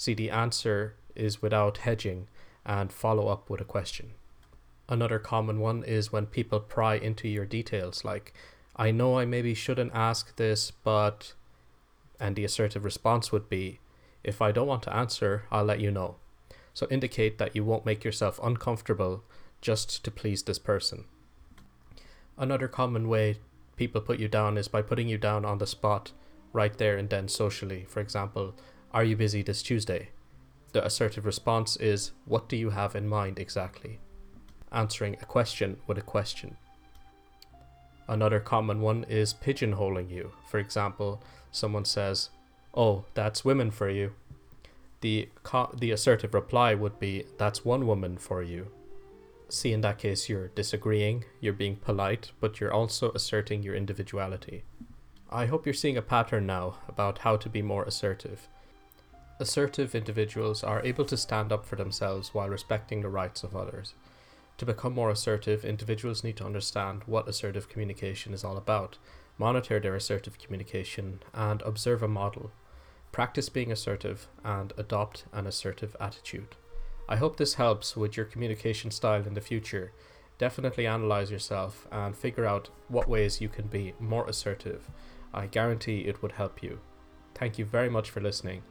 See, the answer is without hedging and follow up with a question. Another common one is when people pry into your details, like, I know I maybe shouldn't ask this, but. And the assertive response would be, if I don't want to answer, I'll let you know. So indicate that you won't make yourself uncomfortable just to please this person. Another common way people put you down is by putting you down on the spot right there and then socially. For example, are you busy this Tuesday? The assertive response is, what do you have in mind exactly? Answering a question with a question. Another common one is pigeonholing you. For example, someone says, Oh, that's women for you. The, co- the assertive reply would be, That's one woman for you. See, in that case, you're disagreeing, you're being polite, but you're also asserting your individuality. I hope you're seeing a pattern now about how to be more assertive. Assertive individuals are able to stand up for themselves while respecting the rights of others. To become more assertive, individuals need to understand what assertive communication is all about, monitor their assertive communication, and observe a model. Practice being assertive and adopt an assertive attitude. I hope this helps with your communication style in the future. Definitely analyze yourself and figure out what ways you can be more assertive. I guarantee it would help you. Thank you very much for listening